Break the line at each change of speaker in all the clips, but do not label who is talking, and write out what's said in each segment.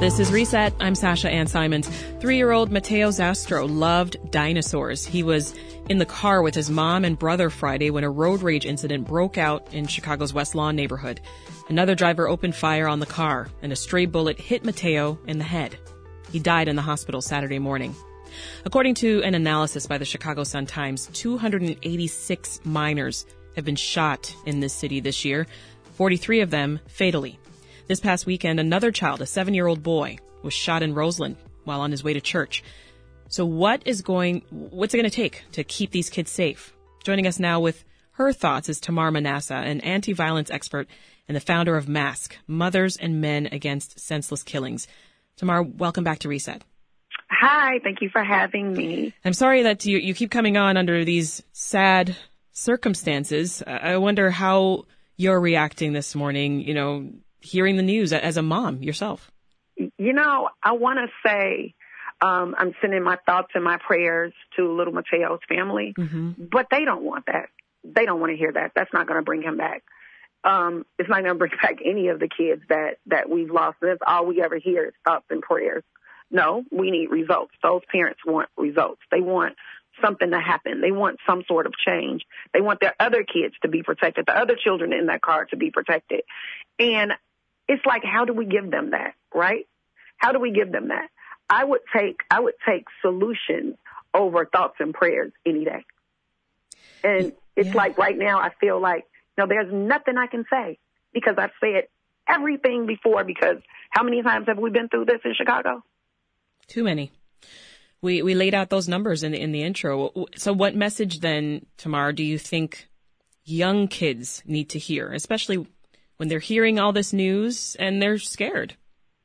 This is Reset. I'm Sasha Ann Simons. Three year old Mateo Zastro loved dinosaurs. He was in the car with his mom and brother Friday when a road rage incident broke out in Chicago's West Lawn neighborhood. Another driver opened fire on the car and a stray bullet hit Mateo in the head. He died in the hospital Saturday morning. According to an analysis by the Chicago Sun Times, 286 minors have been shot in this city this year, 43 of them fatally. This past weekend, another child, a seven year old boy, was shot in Roseland while on his way to church. So what is going, what's it going to take to keep these kids safe? Joining us now with her thoughts is Tamar Manasseh, an anti-violence expert and the founder of MASK, Mothers and Men Against Senseless Killings. Tamar, welcome back to Reset.
Hi, thank you for having me.
I'm sorry that you, you keep coming on under these sad circumstances. I wonder how you're reacting this morning, you know, hearing the news as a mom yourself?
You know, I want to say um, I'm sending my thoughts and my prayers to little Mateo's family, mm-hmm. but they don't want that. They don't want to hear that. That's not going to bring him back. Um, it's not going to bring back any of the kids that that we've lost. And That's all we ever hear is thoughts and prayers. No, we need results. Those parents want results. They want something to happen. They want some sort of change. They want their other kids to be protected, the other children in that car to be protected. And it's like, how do we give them that, right? How do we give them that? I would take, I would take solutions over thoughts and prayers any day. And it's yeah. like right now, I feel like, you no, there's nothing I can say because I've said everything before because how many times have we been through this in Chicago?
Too many. We, we laid out those numbers in the, in the intro. So what message then, Tamar, do you think young kids need to hear, especially when they're hearing all this news and they're scared?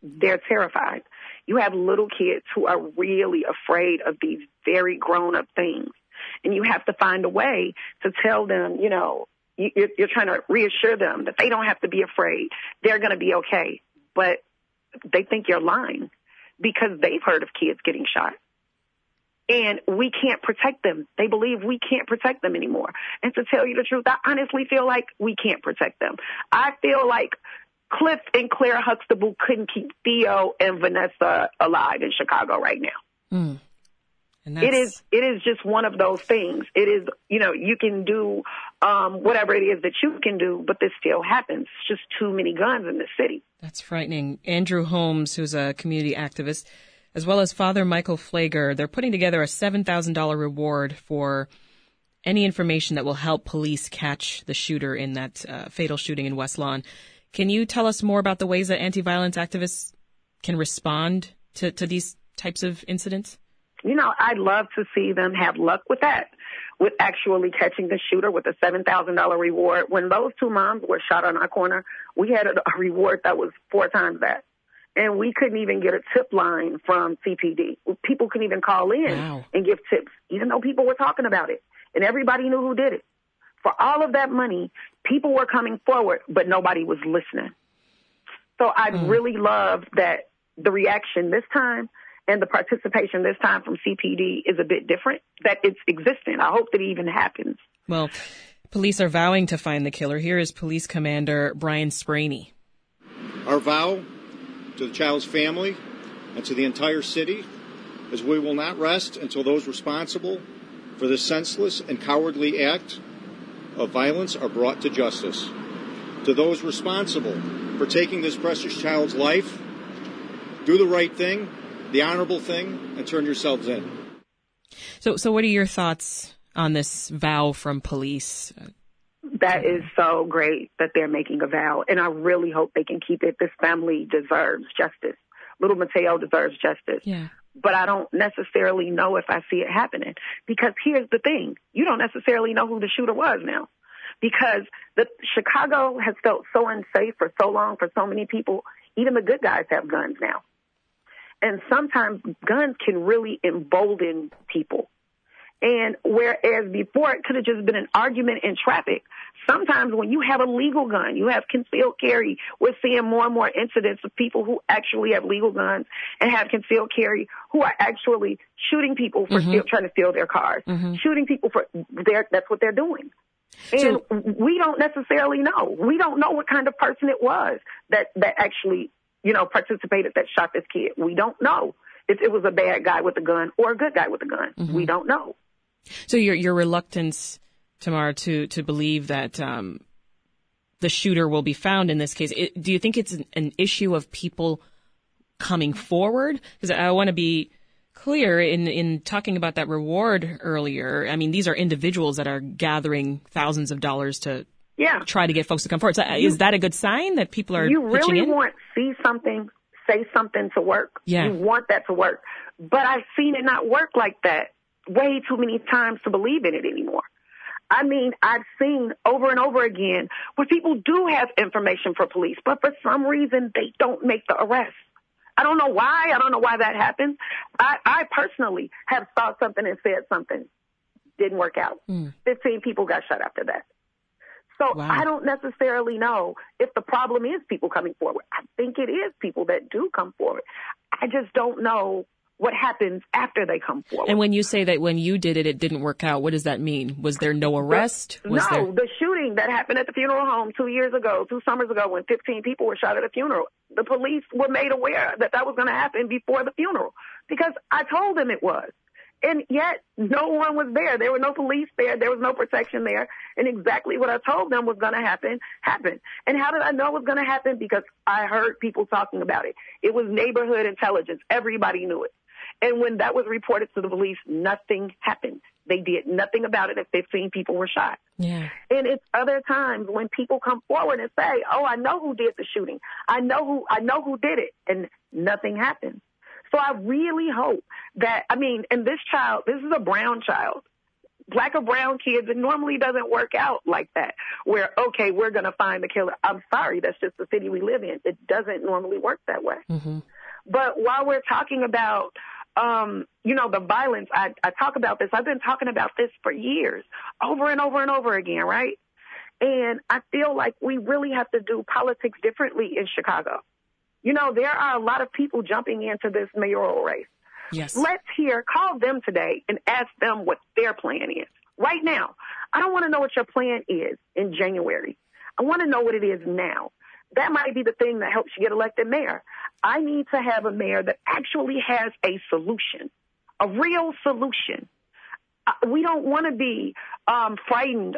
They're terrified. You have little kids who are really afraid of these very grown up things. And you have to find a way to tell them, you know, you're trying to reassure them that they don't have to be afraid. They're going to be okay. But they think you're lying because they've heard of kids getting shot and we can't protect them. They believe we can't protect them anymore. And to tell you the truth, I honestly feel like we can't protect them. I feel like Cliff and Claire Huxtable couldn't keep Theo and Vanessa alive in Chicago right now. Mm. It is it is just one of those things. It is you know you can do um, whatever it is that you can do, but this still happens. It's just too many guns in the city.
That's frightening. Andrew Holmes, who's a community activist, as well as Father Michael Pfleger. They're putting together a $7,000 reward for any information that will help police catch the shooter in that uh, fatal shooting in West Lawn. Can you tell us more about the ways that anti-violence activists can respond to, to these types of incidents?
You know, I'd love to see them have luck with that, with actually catching the shooter with a $7,000 reward. When those two moms were shot on our corner, we had a, a reward that was four times that and we couldn't even get a tip line from CPD. People couldn't even call in wow. and give tips, even though people were talking about it, and everybody knew who did it. For all of that money, people were coming forward, but nobody was listening. So I mm. really love that the reaction this time and the participation this time from CPD is a bit different, that it's existent. I hope that it even happens.
Well, police are vowing to find the killer. Here is Police Commander Brian Spraney.
Our vow to the child's family, and to the entire city, as we will not rest until those responsible for this senseless and cowardly act of violence are brought to justice. To those responsible for taking this precious child's life, do the right thing, the honorable thing, and turn yourselves in.
So, so what are your thoughts on this vow from police?
That is so great that they're making a vow, and I really hope they can keep it. This family deserves justice. Little Mateo deserves justice.
Yeah.
But I don't necessarily know if I see it happening because here's the thing: you don't necessarily know who the shooter was now, because the Chicago has felt so unsafe for so long for so many people. Even the good guys have guns now, and sometimes guns can really embolden people and whereas before it could have just been an argument in traffic, sometimes when you have a legal gun, you have concealed carry. We're seeing more and more incidents of people who actually have legal guns and have concealed carry who are actually shooting people for mm-hmm. steal, trying to steal their cars, mm-hmm. shooting people for their, that's what they're doing. And so, we don't necessarily know. We don't know what kind of person it was that, that actually you know, participated that shot this kid. We don't know if it was a bad guy with a gun or a good guy with a gun. Mm-hmm. We don't know.
So your your reluctance, Tamar, to to believe that um, the shooter will be found in this case. It, do you think it's an, an issue of people coming forward? Because I want to be clear in in talking about that reward earlier. I mean, these are individuals that are gathering thousands of dollars to
yeah.
try to get folks to come forward. So uh,
You-
is that a good sign that people are
you really want see something, say something to work.
Yeah.
You want that to work. But I've seen it not work like that way too many times to believe in it anymore. I mean, I've seen over and over again where people do have information for police, but for some reason they don't make the arrest. I don't know why. I don't know why that happens. I, I personally have thought something and said something. Didn't work out.
Mm.
15 people got shot after that. So
Wow.
I don't necessarily know if the problem is people coming forward. I think it is people that do come forward. I just don't know what happens after they come forward.
And when you say that when you did it, it didn't work out, what does that mean? Was there no arrest? Was
no,
there?
the shooting that happened at the funeral home two years ago, two summers ago, when 15 people were shot at a funeral, the police were made aware that that was going to happen before the funeral because I told them it was. And yet, no one was there. There were no police there. There was no protection there. And exactly what I told them was going to happen, happened. And how did I know it was going to happen? Because I heard people talking about it. It was neighborhood intelligence. Everybody knew it. And when that was reported to the police, nothing happened. They did nothing about it, and 15 people were shot.
Yeah.
And it's other times when people come forward and say, "Oh, I know who did the shooting. I know who I know who did it," and nothing happens. So I really hope that I mean, and this child, this is a brown child. Black or brown kids, it normally doesn't work out like that. Where okay, we're gonna find the killer. I'm sorry, that's just the city we live in. It doesn't normally work that way.
hmm
But while we're talking about, um, you know, the violence, I, I talk about this. I've been talking about this for years, over and over and over again, right? And I feel like we really have to do politics differently in Chicago. You know, there are a lot of people jumping into this mayoral race.
Yes.
Let's hear, call them today and ask them what their plan is. Right now. I don't want to know what your plan is in January. I want to know what it is now. That might be the thing that helps you get elected mayor. I need to have a mayor that actually has a solution, a real solution. Uh, We don't want to be um, frightened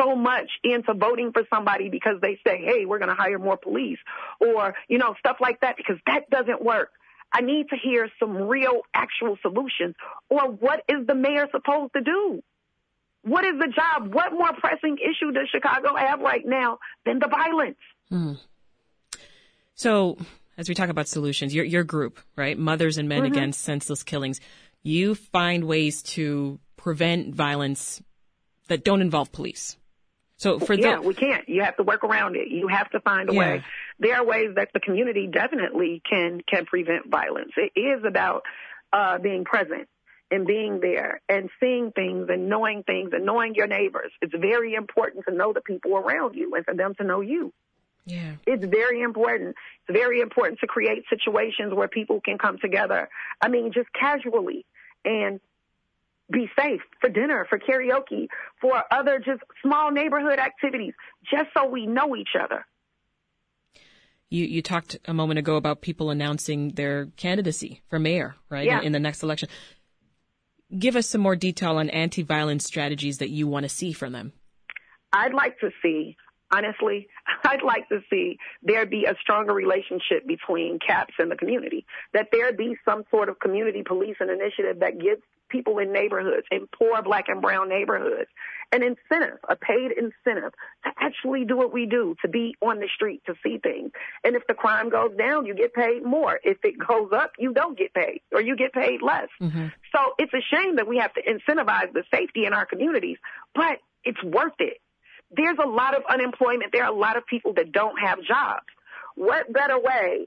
so much into voting for somebody because they say, hey, we're going to hire more police or, you know, stuff like that because that doesn't work. I need to hear some real actual solutions or what is the mayor supposed to do? What is the job? What more pressing issue does Chicago have right now than the violence?
So, as we talk about solutions, your your group, right, Mothers and Men
Mm-hmm.
Against Senseless Killings, you find ways to prevent violence that don't involve police. So for
yeah,
the
we can't. You have to work around it. You have to find a
Yeah.
way. There are ways that the community definitely can can prevent violence. It is about uh, being present and being there and seeing things and knowing things and knowing your neighbors. It's very important to know the people around you and for them to know you.
Yeah,
It's very important. It's very important to create situations where people can come together. I mean, just casually and be safe for dinner, for karaoke, for other just small neighborhood activities, just so we know each other.
you you talked a moment ago about people announcing their candidacy for mayor, right,
Yeah.
in, in the next election. Give us some more detail on anti-violence strategies that you want to see from them.
I'd like to see, honestly, I'd like to see there be a stronger relationship between CAPS and the community. That there be some sort of community policing initiative that gives people in neighborhoods, in poor black and brown neighborhoods, an incentive, a paid incentive to actually do what we do, to be on the street, to see things. And if the crime goes down, you get paid more. If it goes up, you don't get paid or you get paid less. Mm-hmm. So it's a shame that we have to incentivize the safety in our communities, but it's worth it. There's a lot of unemployment. There are a lot of people that don't have jobs. What better way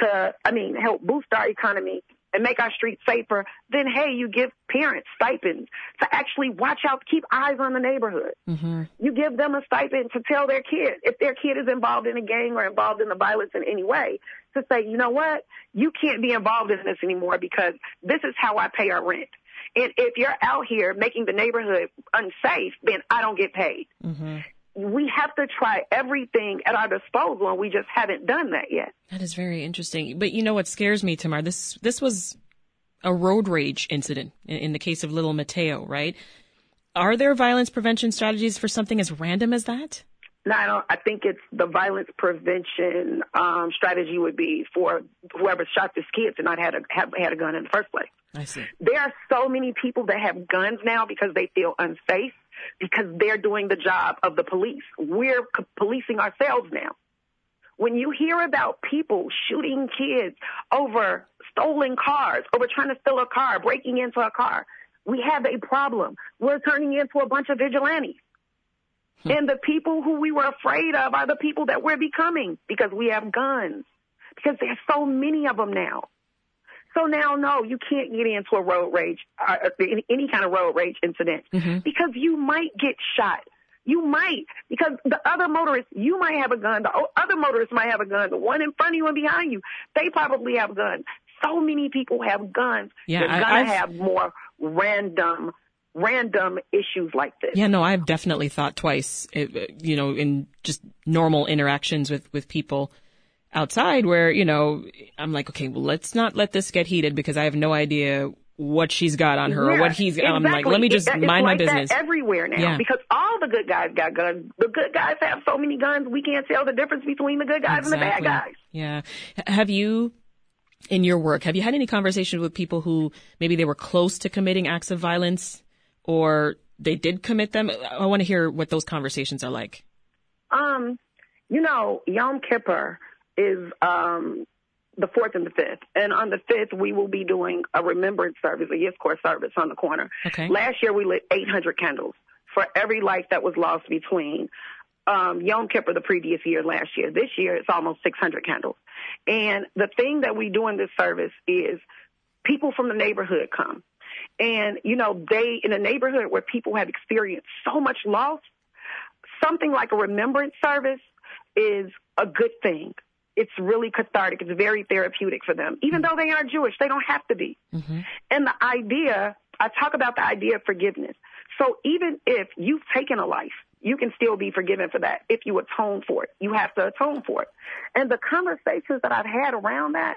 to, I mean, help boost our economy and make our streets safer than, hey, you give parents stipends to actually watch out, keep eyes on the neighborhood. Mm-hmm. You give them a stipend to tell their kid if their kid is involved in a gang or involved in the violence in any way to say, you know what, you can't be involved in this anymore because this is how I pay our rent. And if you're out here making the neighborhood unsafe, then I don't get paid. we have to try everything at our disposal, and we just haven't done that yet.
That is very interesting. But you know what scares me, Tamar? This this was a road rage incident in, in the case of little Mateo, right? Are there violence prevention strategies for something as random as that?
No, I don't. I think it's the violence prevention um, strategy would be for whoever shot this kid to not had a have had a gun in the first place.
I see.
There are so many people that have guns now because they feel unsafe because they're doing the job of the police. We're c- policing ourselves now. When you hear about people shooting kids over stolen cars, over trying to steal a car, breaking into a car, we have a problem. We're turning into a bunch of vigilantes. Hmm. And the people who we were afraid of are the people that we're becoming because we have guns. Because there's so many of them now. So now, no, you can't get into a road rage, uh, any kind of road rage incident mm-hmm. because you might get shot. You might, because the other motorists, you might have a gun. The other motorists might have a gun. The one in front of you and behind you, they probably have guns. So many people have guns. Yeah, You're gonna I've... have more random random issues like this.
Yeah, no, I've definitely thought twice, eh, you know, in just normal interactions with, with people outside where, you know, I'm like, okay, well, let's not let this get heated because I have no idea what she's got on her yeah, or what he's, exactly. I'm like, let me just
it,
mind
like
my business.
everywhere now yeah. because all the good guys got guns. The good guys have so many guns, we can't tell the difference between the good guys exactly. and the bad guys.
Yeah. Have you, in your work, have you had any conversations with people who maybe they were close to committing acts of violence or they did commit them? I want to hear what those conversations are like.
Um, you know, Yom Kippur is um, the fourth and the fifth. And on the fifth, we will be doing a remembrance service, a yes Yizkor service on the corner.
Okay.
Last year, we lit 800 candles for every life that was lost between um, Yom Kippur the previous year, last year. This year, it's almost 600 candles. And the thing that we do in this service is people from the neighborhood come. And, you know, they, in a neighborhood where people have experienced so much loss, something like a remembrance service is a good thing it's really cathartic. It's very therapeutic for them. Even though they aren't Jewish, they don't have to be. Mm-hmm. And the idea, I talk about the idea of forgiveness. So even if you've taken a life, you can still be forgiven for that if you atone for it. You have to atone for it. And the conversations that I've had around that,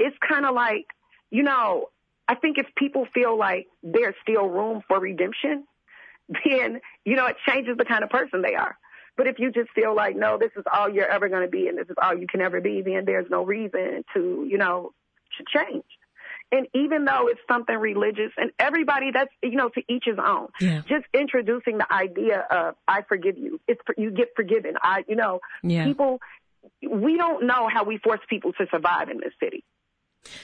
it's kind of like, you know, I think if people feel like there's still room for redemption, then, you know, it changes the kind of person they are. But if you just feel like, no, this is all you're ever going to be and this is all you can ever be, then there's no reason to, you know, to change. And even though it's something religious and everybody that's, you know, to each his own,
yeah.
just introducing the idea of, I forgive you. It's, you get forgiven. I, you know,
yeah.
people, we don't know how we force people to survive in this city.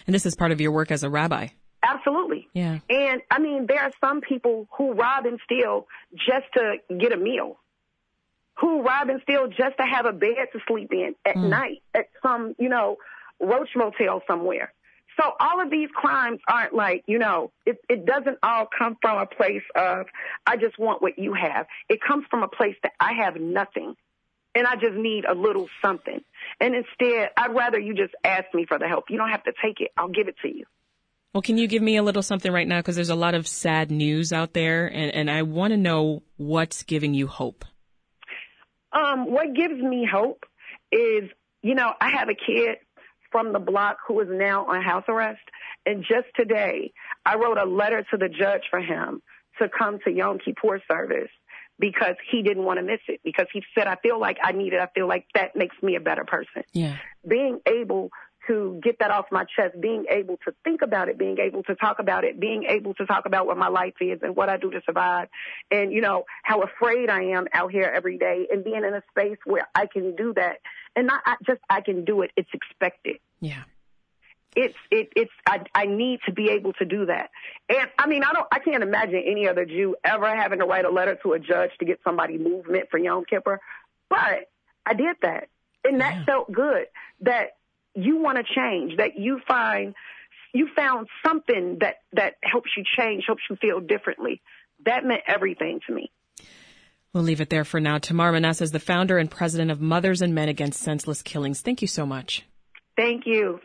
And this is part of your work as a rabbi.
Absolutely.
Yeah.
And I mean, there are some people who rob and steal just to get a meal who rob and steal just to have a bed to sleep in at mm. night at some, you know, roach motel somewhere. So all of these crimes aren't like, you know, it, it doesn't all come from a place of, I just want what you have. It comes from a place that I have nothing and I just need a little something. And instead, I'd rather you just ask me for the help. You don't have to take it. I'll give it to you.
Well, can you give me a little something right now? Because there's a lot of sad news out there, and, and I want to know what's giving you hope.
Um, what gives me hope is, you know, I have a kid from the block who is now on house arrest. And just today, I wrote a letter to the judge for him to come to Yom Kippur service because he didn't want to miss it because he said, I feel like I need it. I feel like that makes me a better person.
Yeah.
Being able to get that off my chest, being able to think about it, being able to talk about it, being able to talk about what my life is and what I do to survive and, you know, how afraid I am out here every day and being in a space where I can do that and not just I can do it, it's expected.
Yeah.
It's, it, it's, I, I need to be able to do that. And I mean, I don't, I can't imagine any other Jew ever having to write a letter to a judge to get somebody movement for Yom Kippur, but I did that. And that yeah. felt good that you want to change, that you find you found something that that helps you change, helps you feel differently. That meant everything to me.
We'll leave it there for now. Tamar Manasseh is the founder and president of Mothers and Men Against Senseless Killings. Thank you so much.
Thank you.